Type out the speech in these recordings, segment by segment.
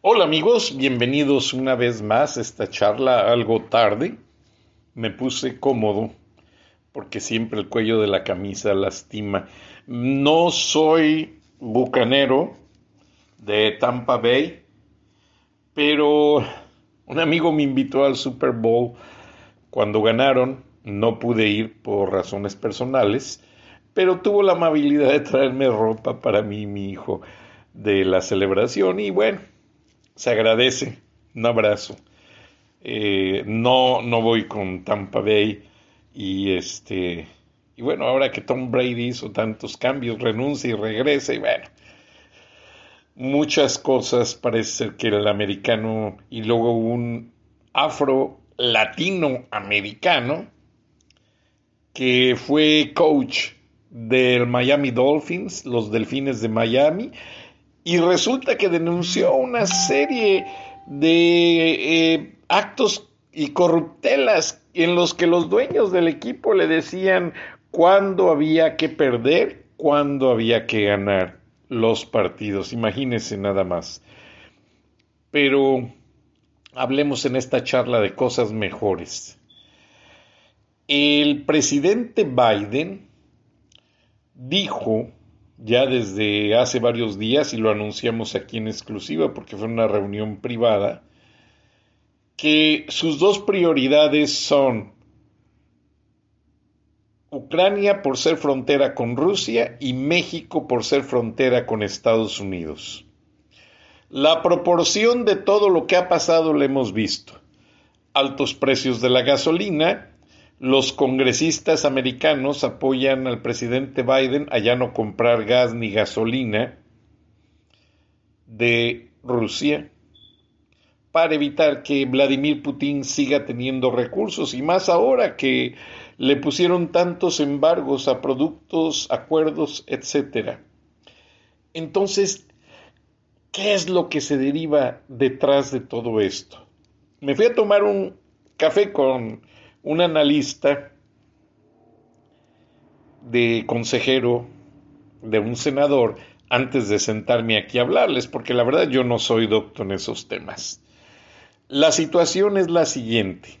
Hola amigos, bienvenidos una vez más a esta charla algo tarde. Me puse cómodo porque siempre el cuello de la camisa lastima. No soy bucanero de Tampa Bay, pero un amigo me invitó al Super Bowl cuando ganaron. No pude ir por razones personales, pero tuvo la amabilidad de traerme ropa para mí y mi hijo de la celebración y bueno, se agradece. Un abrazo. Eh, no, no voy con Tampa Bay y este y bueno, ahora que Tom Brady hizo tantos cambios, renuncia y regresa y bueno, muchas cosas parece ser que el americano y luego un afro latino americano que fue coach del Miami Dolphins, los Delfines de Miami, y resulta que denunció una serie de eh, actos y corruptelas en los que los dueños del equipo le decían cuándo había que perder, cuándo había que ganar los partidos. Imagínense nada más. Pero hablemos en esta charla de cosas mejores. El presidente Biden dijo ya desde hace varios días y lo anunciamos aquí en exclusiva porque fue una reunión privada, que sus dos prioridades son Ucrania por ser frontera con Rusia y México por ser frontera con Estados Unidos. La proporción de todo lo que ha pasado la hemos visto. Altos precios de la gasolina, los congresistas americanos apoyan al presidente Biden a ya no comprar gas ni gasolina de Rusia para evitar que Vladimir Putin siga teniendo recursos y más ahora que le pusieron tantos embargos a productos, acuerdos, etcétera. Entonces, ¿qué es lo que se deriva detrás de todo esto? Me fui a tomar un café con un analista de consejero de un senador antes de sentarme aquí a hablarles, porque la verdad yo no soy doctor en esos temas. La situación es la siguiente.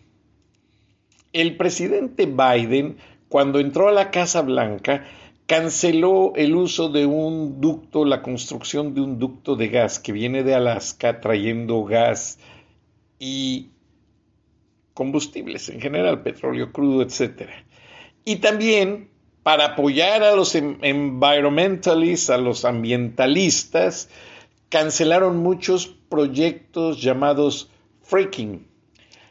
El presidente Biden, cuando entró a la Casa Blanca, canceló el uso de un ducto, la construcción de un ducto de gas que viene de Alaska trayendo gas y combustibles en general, petróleo crudo, etc. Y también para apoyar a los environmentalists, a los ambientalistas, cancelaron muchos proyectos llamados freaking.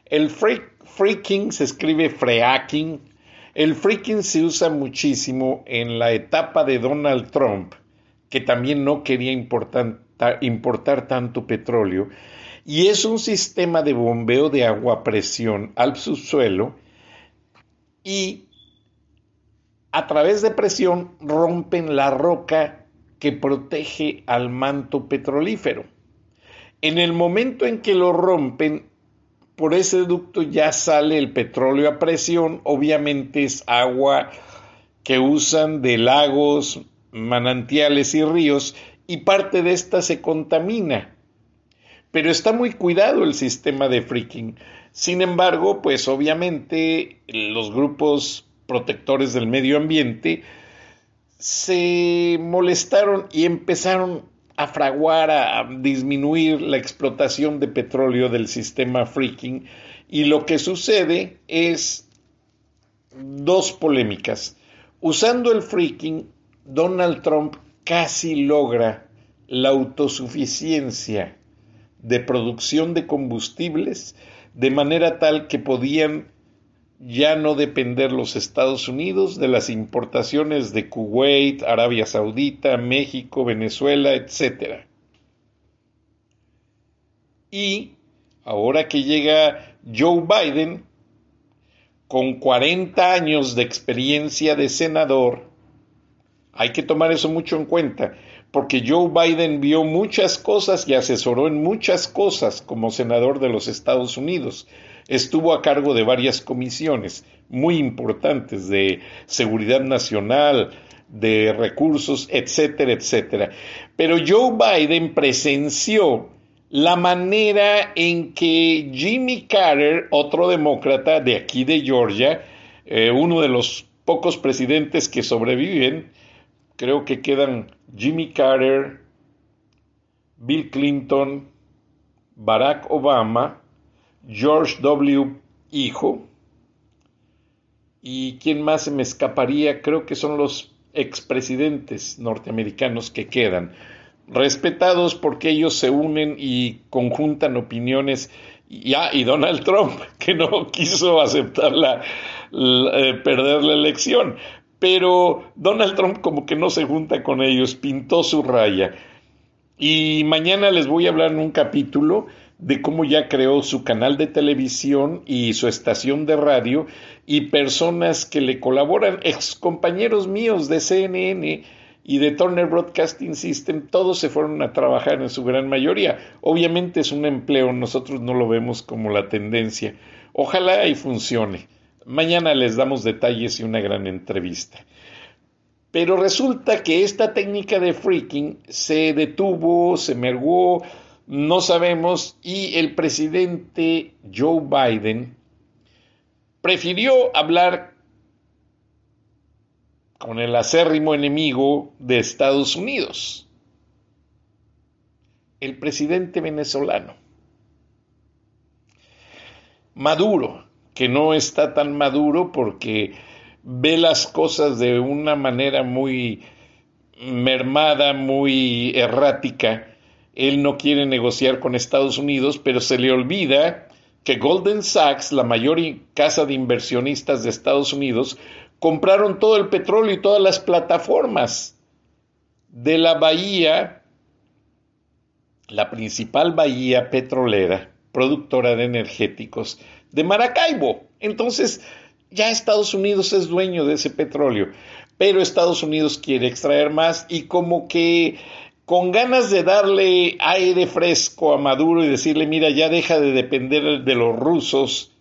El freaking se escribe fracking. El freaking se usa muchísimo en la etapa de Donald Trump, que también no quería importar tanto petróleo y es un sistema de bombeo de agua a presión al subsuelo y a través de presión rompen la roca que protege al manto petrolífero. En el momento en que lo rompen, por ese ducto ya sale el petróleo a presión, obviamente es agua que usan de lagos, manantiales y ríos, y parte de esta se contamina pero está muy cuidado el sistema de freaking. Sin embargo, pues obviamente los grupos protectores del medio ambiente se molestaron y empezaron a fraguar, a, disminuir la explotación de petróleo del sistema freaking. Y lo que sucede es dos polémicas. Usando el freaking, Donald Trump casi logra la autosuficiencia de producción de combustibles de manera tal que podían ya no depender los Estados Unidos de las importaciones de Kuwait, Arabia Saudita, México, Venezuela, etc. Y ahora que llega Joe Biden, con 40 años de experiencia de senador, hay que tomar eso mucho en cuenta, porque Joe Biden vio muchas cosas y asesoró en muchas cosas como senador de los Estados Unidos estuvo a cargo de varias comisiones muy importantes de seguridad nacional, de recursos, etcétera, etcétera. Pero Joe Biden presenció la manera en que Jimmy Carter, otro demócrata de aquí de Georgia, eh, uno de los pocos presidentes que sobreviven, creo que quedan Jimmy Carter, Bill Clinton, Barack Obama, George W. Hijo. ¿Y quién más se me escaparía? Creo que son los expresidentes norteamericanos que quedan, respetados porque ellos se unen y conjuntan opiniones. Y, ah, y Donald Trump, que no quiso aceptar la, eh, perder la elección. Pero Donald Trump como que no se junta con ellos, pintó su raya. Y mañana les voy a hablar en un capítulo de cómo ya creó su canal de televisión y su estación de radio y personas que le colaboran, ex compañeros míos de CNN y de Turner Broadcasting System, todos se fueron a trabajar en su gran mayoría. Obviamente es un empleo, nosotros no lo vemos como la tendencia. Ojalá y funcione. Mañana les damos detalles y una gran entrevista. Pero resulta que esta técnica de freaking se detuvo, se mergó, no sabemos y el presidente Joe Biden prefirió hablar con el acérrimo enemigo de Estados Unidos, el presidente venezolano. Maduro, que no está tan maduro porque ve las cosas de una manera muy mermada, muy errática, él no quiere negociar con Estados Unidos, pero se le olvida que Golden Sachs, la mayor casa de inversionistas de Estados Unidos, compraron todo el petróleo y todas las plataformas de la bahía, la principal bahía petrolera, productora de energéticos, de Maracaibo. Entonces, ya Estados Unidos es dueño de ese petróleo, pero Estados Unidos quiere extraer más y como que con ganas de darle aire fresco a Maduro y decirle, mira, ya deja de depender de los rusos,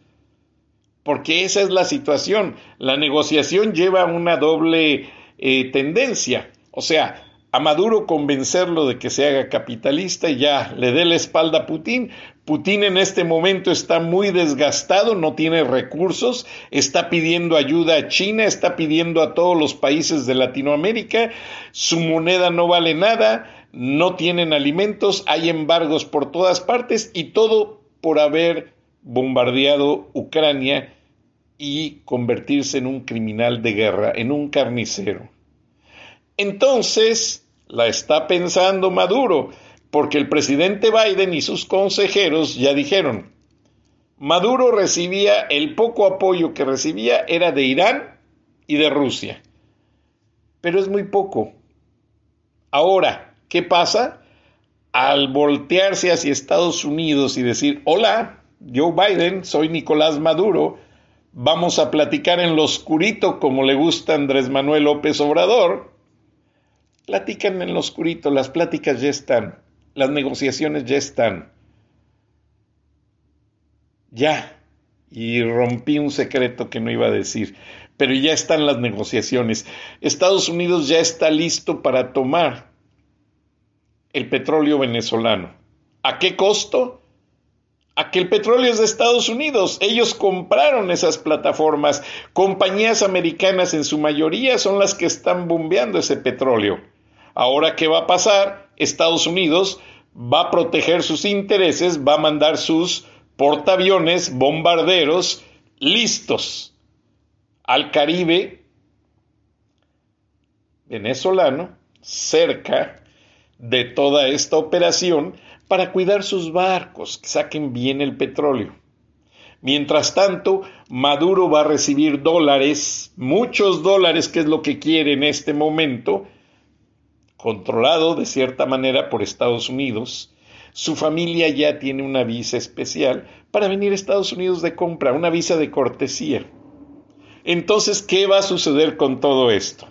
porque esa es la situación. La negociación lleva una doble eh, tendencia. O sea, a Maduro convencerlo de que se haga capitalista y ya le dé la espalda a Putin. Putin en este momento está muy desgastado, no tiene recursos, está pidiendo ayuda a China, está pidiendo a todos los países de Latinoamérica, su moneda no vale nada, no tienen alimentos, hay embargos por todas partes y todo por haber bombardeado Ucrania y convertirse en un criminal de guerra, en un carnicero. Entonces, la está pensando Maduro, porque el presidente Biden y sus consejeros ya dijeron, Maduro recibía, el poco apoyo que recibía era de Irán y de Rusia, pero es muy poco. Ahora, ¿Qué pasa? Al voltearse hacia Estados Unidos y decir, hola, Joe Biden, soy Nicolás Maduro, vamos a platicar en lo oscurito como le gusta Andrés Manuel López Obrador, platican en lo oscurito, las pláticas ya están, las negociaciones ya están. Ya, y rompí un secreto que no iba a decir, pero ya están las negociaciones. Estados Unidos ya está listo para tomar el petróleo venezolano. ¿A qué costo? A que el petróleo es de Estados Unidos. Ellos compraron esas plataformas. Compañías americanas en su mayoría son las que están bombeando ese petróleo. Ahora, ¿qué va a pasar? Estados Unidos va a proteger sus intereses, va a mandar sus portaaviones, bombarderos, listos al Caribe venezolano, cerca de toda esta operación, para cuidar sus barcos, que saquen bien el petróleo. Mientras tanto, Maduro va a recibir dólares, muchos dólares, que es lo que quiere en este momento, controlado de cierta manera por Estados Unidos. Su familia ya tiene una visa especial para venir a Estados Unidos de compra, una visa de cortesía. Entonces, ¿qué va a suceder con todo esto?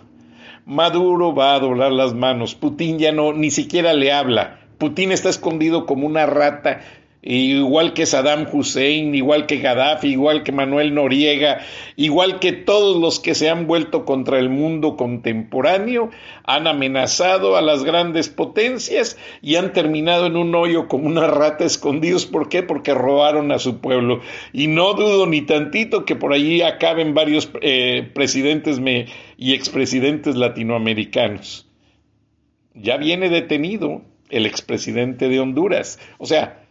Maduro va a doblar las manos, Putin ya no, ni siquiera le habla, Putin está escondido como una rata igual que Saddam Hussein, igual que Gaddafi, igual que Manuel Noriega, igual que todos los que se han vuelto contra el mundo contemporáneo, han amenazado a las grandes potencias y han terminado en un hoyo como una rata escondidos. ¿Por qué? Porque robaron a su pueblo. Y no dudo ni tantito que por allí acaben varios eh, presidentes y expresidentes latinoamericanos. Ya viene detenido el expresidente de Honduras. O sea,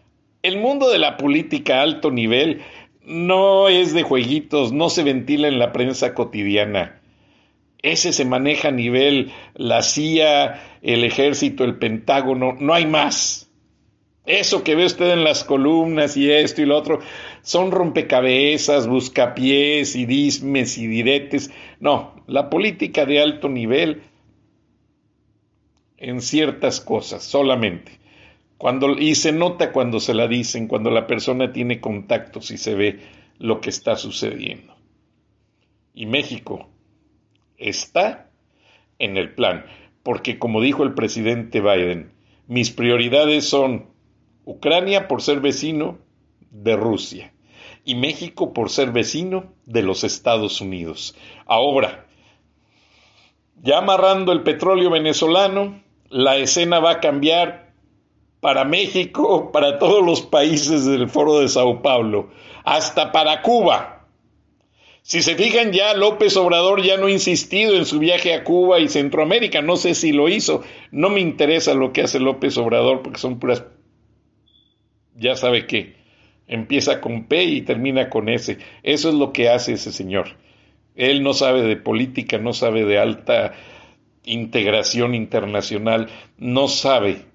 el mundo de la política a alto nivel no es de jueguitos, no se ventila en la prensa cotidiana. Ese se maneja a nivel la CIA, el ejército, el Pentágono, no hay más. Eso que ve usted en las columnas y esto y lo otro son rompecabezas, buscapiés y dismes y diretes. No, la política de alto nivel en ciertas cosas solamente. Cuando, y se nota cuando se la dicen, cuando la persona tiene contactos y se ve lo que está sucediendo. Y México está en el plan, porque como dijo el presidente Biden, mis prioridades son Ucrania por ser vecino de Rusia y México por ser vecino de los Estados Unidos. Ahora, ya amarrando el petróleo venezolano, la escena va a cambiar para México, para todos los países del Foro de Sao Paulo, hasta para Cuba. Si se fijan ya, López Obrador ya no ha insistido en su viaje a Cuba y Centroamérica, no sé si lo hizo, no me interesa lo que hace López Obrador porque son puras, ya sabe que empieza con P y termina con S, eso es lo que hace ese señor. Él no sabe de política, no sabe de alta integración internacional, no sabe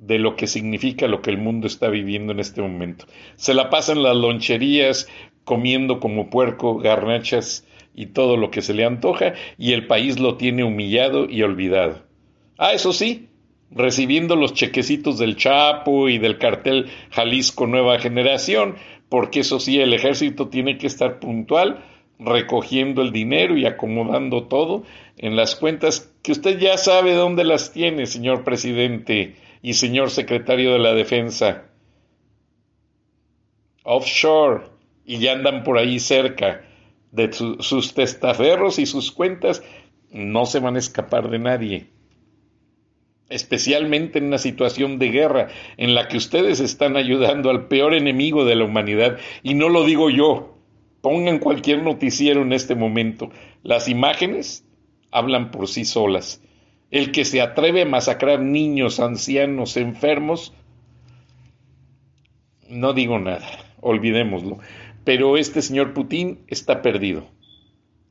de lo que significa lo que el mundo está viviendo en este momento. Se la pasan las loncherías comiendo como puerco garnachas y todo lo que se le antoja y el país lo tiene humillado y olvidado. Ah, eso sí, recibiendo los chequecitos del Chapo y del cartel Jalisco Nueva Generación, porque eso sí, el ejército tiene que estar puntual recogiendo el dinero y acomodando todo en las cuentas que usted ya sabe dónde las tiene, señor presidente y señor secretario de la Defensa. Offshore, y ya andan por ahí cerca de sus testaferros y sus cuentas, no se van a escapar de nadie. Especialmente en una situación de guerra en la que ustedes están ayudando al peor enemigo de la humanidad. Y no lo digo yo. Pongan cualquier noticiero en este momento. Las imágenes hablan por sí solas. El que se atreve a masacrar niños, ancianos, enfermos, no digo nada, olvidémoslo. Pero este señor Putin está perdido,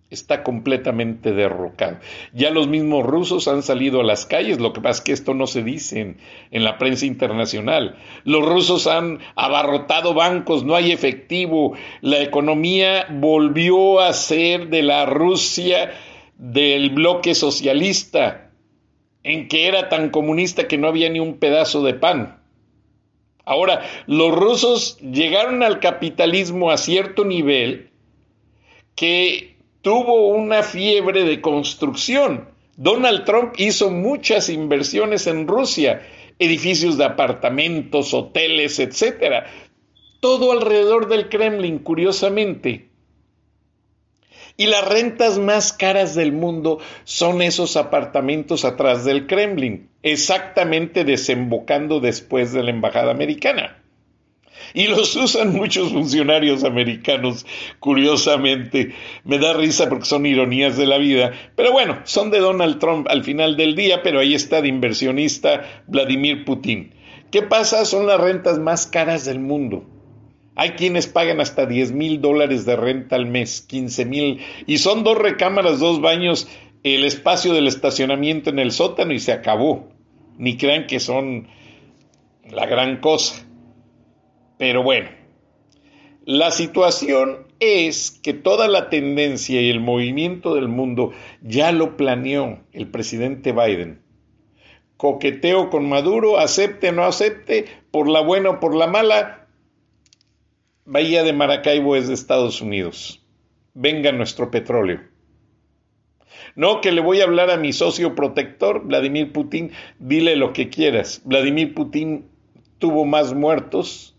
está completamente derrocado. Ya los mismos rusos han salido a las calles, lo que pasa es que esto no se dice en, en la prensa internacional. Los rusos han abarrotado bancos, no hay efectivo, la economía volvió a ser de la Rusia del bloque socialista en que era tan comunista que no había ni un pedazo de pan. Ahora, los rusos llegaron al capitalismo a cierto nivel que tuvo una fiebre de construcción. Donald Trump hizo muchas inversiones en Rusia, edificios de apartamentos, hoteles, etcétera, todo alrededor del Kremlin, curiosamente. Y las rentas más caras del mundo son esos apartamentos atrás del Kremlin, exactamente desembocando después de la embajada americana. Y los usan muchos funcionarios americanos, curiosamente. Me da risa porque son ironías de la vida. Pero bueno, son de Donald Trump al final del día, pero ahí está de inversionista Vladimir Putin. ¿Qué pasa? Son las rentas más caras del mundo. Hay quienes pagan hasta 10 mil dólares de renta al mes, 15 mil, y son dos recámaras, dos baños, el espacio del estacionamiento en el sótano y se acabó. Ni crean que son la gran cosa. Pero bueno, la situación es que toda la tendencia y el movimiento del mundo ya lo planeó el presidente Biden. Coqueteo con Maduro, acepte o no acepte, por la buena o por la mala, Bahía de Maracaibo es de Estados Unidos. Venga nuestro petróleo. No, que le voy a hablar a mi socio protector, Vladimir Putin, dile lo que quieras. Vladimir Putin tuvo más muertos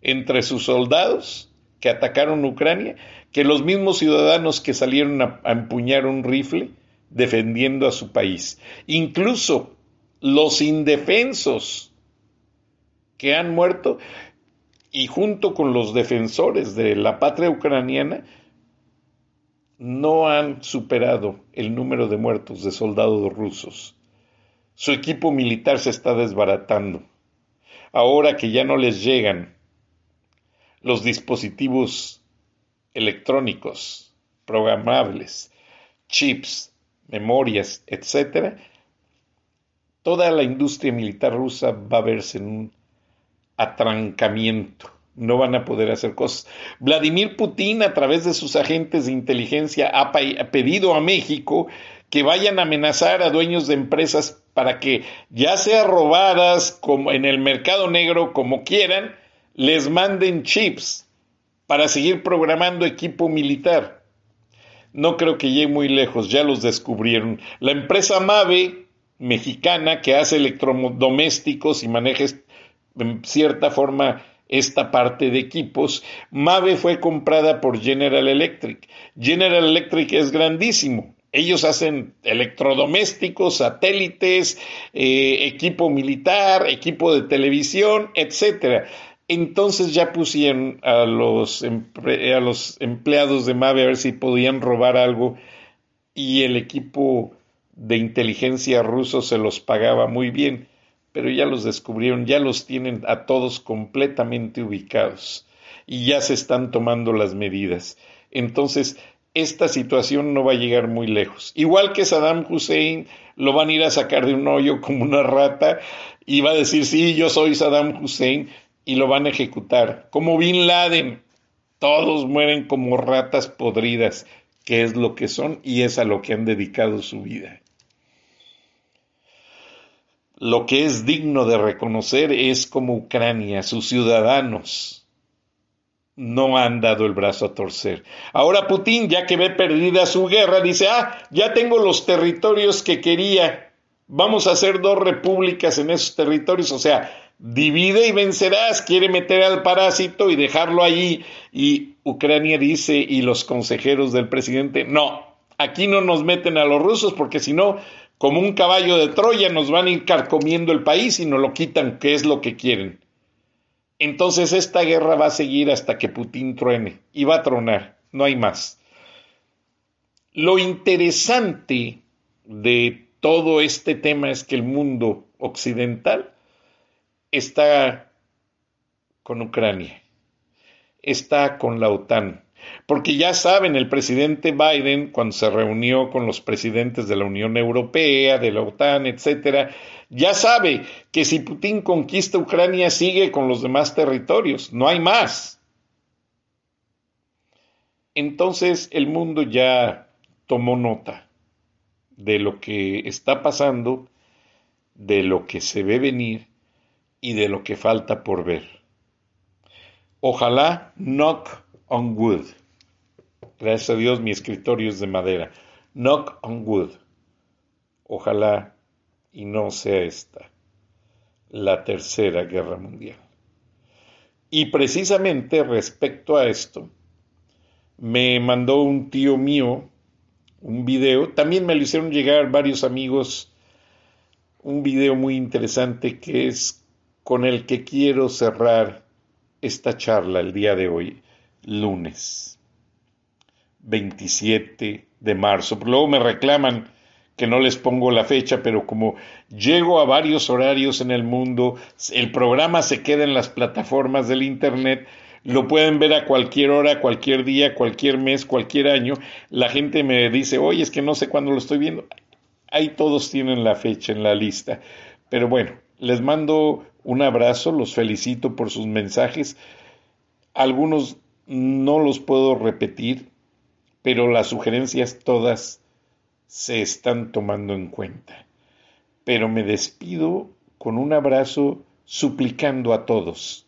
entre sus soldados que atacaron Ucrania que los mismos ciudadanos que salieron a, empuñar un rifle defendiendo a su país. Incluso los indefensos que han muerto y junto con los defensores de la patria ucraniana no han superado el número de muertos de soldados rusos. Su equipo militar se está desbaratando. Ahora que ya no les llegan los dispositivos electrónicos, programables, chips, memorias, etc., toda la industria militar rusa va a verse en un atrancamiento no van a poder hacer cosas. Vladimir Putin, a través de sus agentes de inteligencia, ha, pedido a México que vayan a amenazar a dueños de empresas para que, ya sea robadas como en el mercado negro, como quieran, les manden chips para seguir programando equipo militar. No creo que llegue muy lejos, ya los descubrieron. La empresa Mave, mexicana, que hace electrodomésticos y maneja en cierta forma esta parte de equipos, Mave fue comprada por General Electric. General Electric es grandísimo. Ellos hacen electrodomésticos, satélites, eh, equipo militar, equipo de televisión, etcétera. Entonces ya pusieron a los, a los empleados de Mave a ver si podían robar algo y el equipo de inteligencia ruso se los pagaba muy bien pero ya los descubrieron, ya los tienen a todos completamente ubicados y ya se están tomando las medidas. Entonces, esta situación no va a llegar muy lejos. Igual que Saddam Hussein, lo van a ir a sacar de un hoyo como una rata y va a decir, sí, yo soy Saddam Hussein y lo van a ejecutar. Como Bin Laden, todos mueren como ratas podridas, que es lo que son y es a lo que han dedicado su vida. Lo que es digno de reconocer es como Ucrania, sus ciudadanos, no han dado el brazo a torcer. Ahora Putin, ya que ve perdida su guerra, dice, ah, ya tengo los territorios que quería, vamos a hacer dos repúblicas en esos territorios, o sea, divide y vencerás, quiere meter al parásito y dejarlo allí. Y Ucrania dice, y los consejeros del presidente, no, aquí no nos meten a los rusos porque si no, como un caballo de Troya, nos van a ir carcomiendo el país y nos lo quitan, que es lo que quieren. Entonces esta guerra va a seguir hasta que Putin truene y va a tronar, no hay más. Lo interesante de todo este tema es que el mundo occidental está con Ucrania, está con la OTAN, porque ya saben, el presidente Biden, cuando se reunió con los presidentes de la Unión Europea, de la OTAN, etcétera, ya sabe que si Putin conquista Ucrania, sigue con los demás territorios, no hay más. Entonces el mundo ya tomó nota de lo que está pasando, de lo que se ve venir y de lo que falta por ver. Ojalá knock on wood. Gracias a Dios mi escritorio es de madera. Knock on wood. Ojalá y no sea esta la tercera guerra mundial. Y precisamente respecto a esto, me mandó un tío mío un video, también me lo hicieron llegar varios amigos, un video muy interesante que es con el que quiero cerrar esta charla el día de hoy, lunes 27 de marzo. Luego me reclaman que no les pongo la fecha, pero como llego a varios horarios en el mundo, el programa se queda en las plataformas del Internet, lo pueden ver a cualquier hora, cualquier día, cualquier mes, cualquier año. La gente me dice, oye, es que no sé cuándo lo estoy viendo. Ahí todos tienen la fecha en la lista. Pero bueno, les mando un abrazo, los felicito por sus mensajes. Algunos no los puedo repetir, pero las sugerencias todas se están tomando en cuenta. Pero me despido con un abrazo suplicando a todos.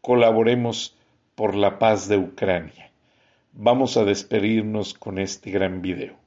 Colaboremos por la paz de Ucrania. Vamos a despedirnos con este gran video.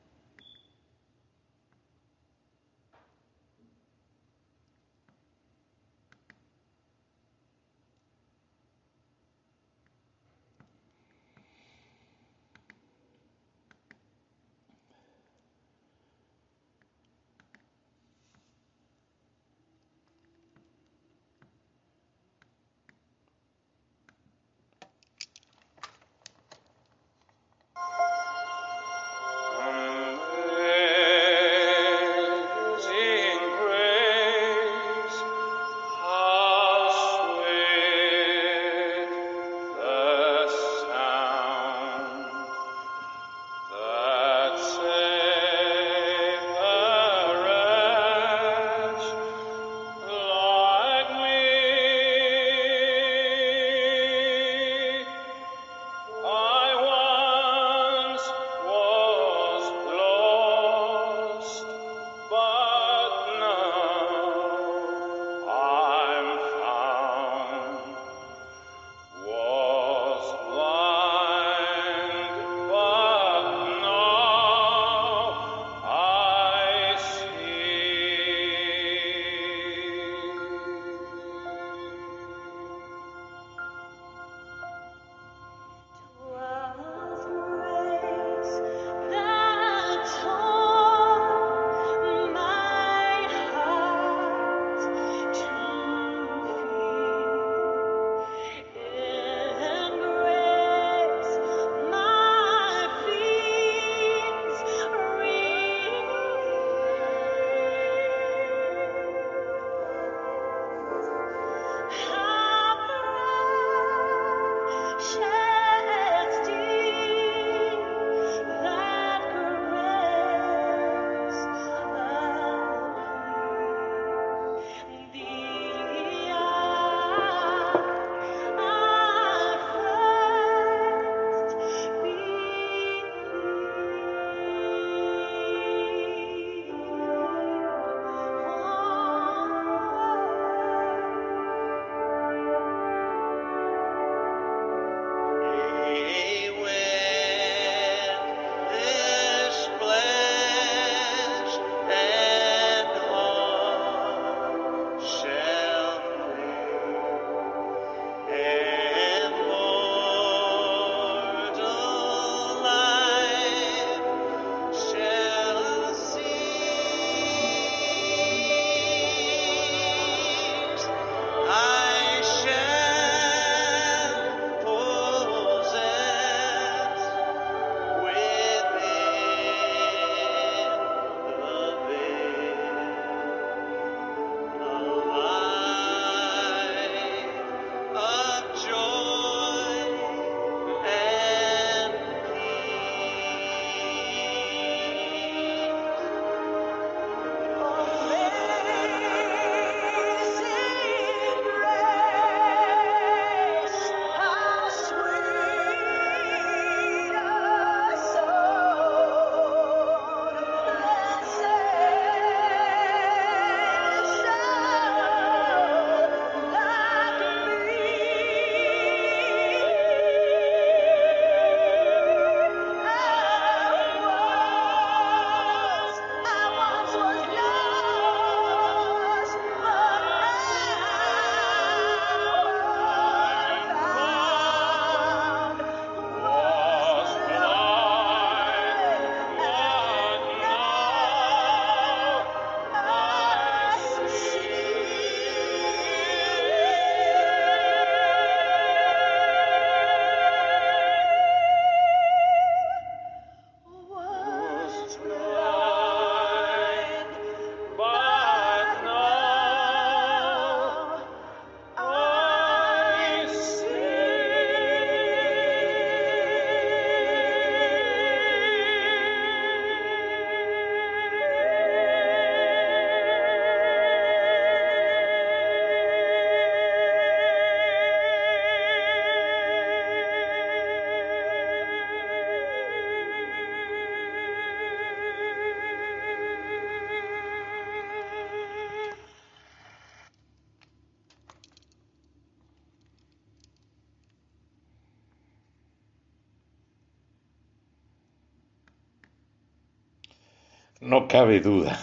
No cabe duda.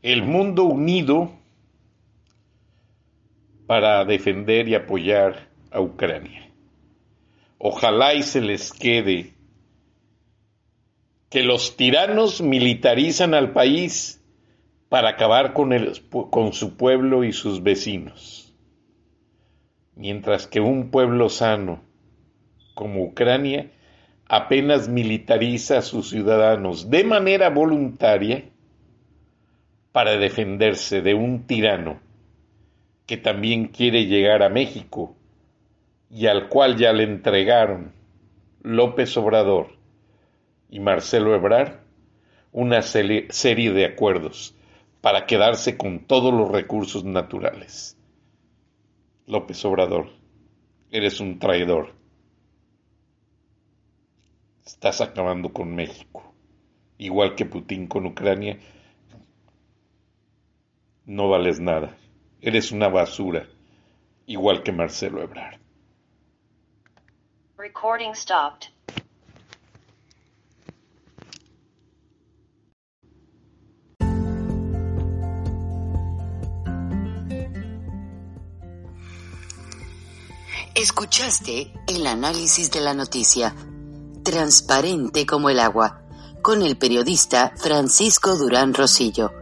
El mundo unido para defender y apoyar a Ucrania. Ojalá y se les quede que los tiranos militarizan al país para acabar con, con su pueblo y sus vecinos, mientras que un pueblo sano como Ucrania apenas militariza a sus ciudadanos de manera voluntaria para defenderse de un tirano que también quiere llegar a México y al cual ya le entregaron López Obrador y Marcelo Ebrard una serie de acuerdos para quedarse con todos los recursos naturales. López Obrador, eres un traidor. Estás acabando con México, igual que Putin con Ucrania. No vales nada. Eres una basura, igual que Marcelo Ebrard. Recording stopped. Escuchaste el análisis de la noticia, transparente como el agua, con el periodista Francisco Durán Rosillo